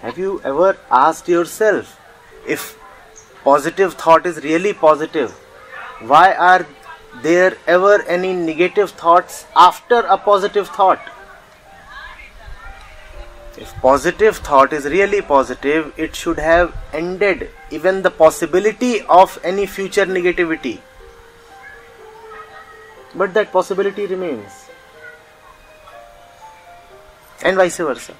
Have you ever asked yourself if positive thought is really positive? Why are there ever any negative thoughts after a positive thought? If positive thought is really positive, it should have ended even the possibility of any future negativity. But that possibility remains. And vice versa.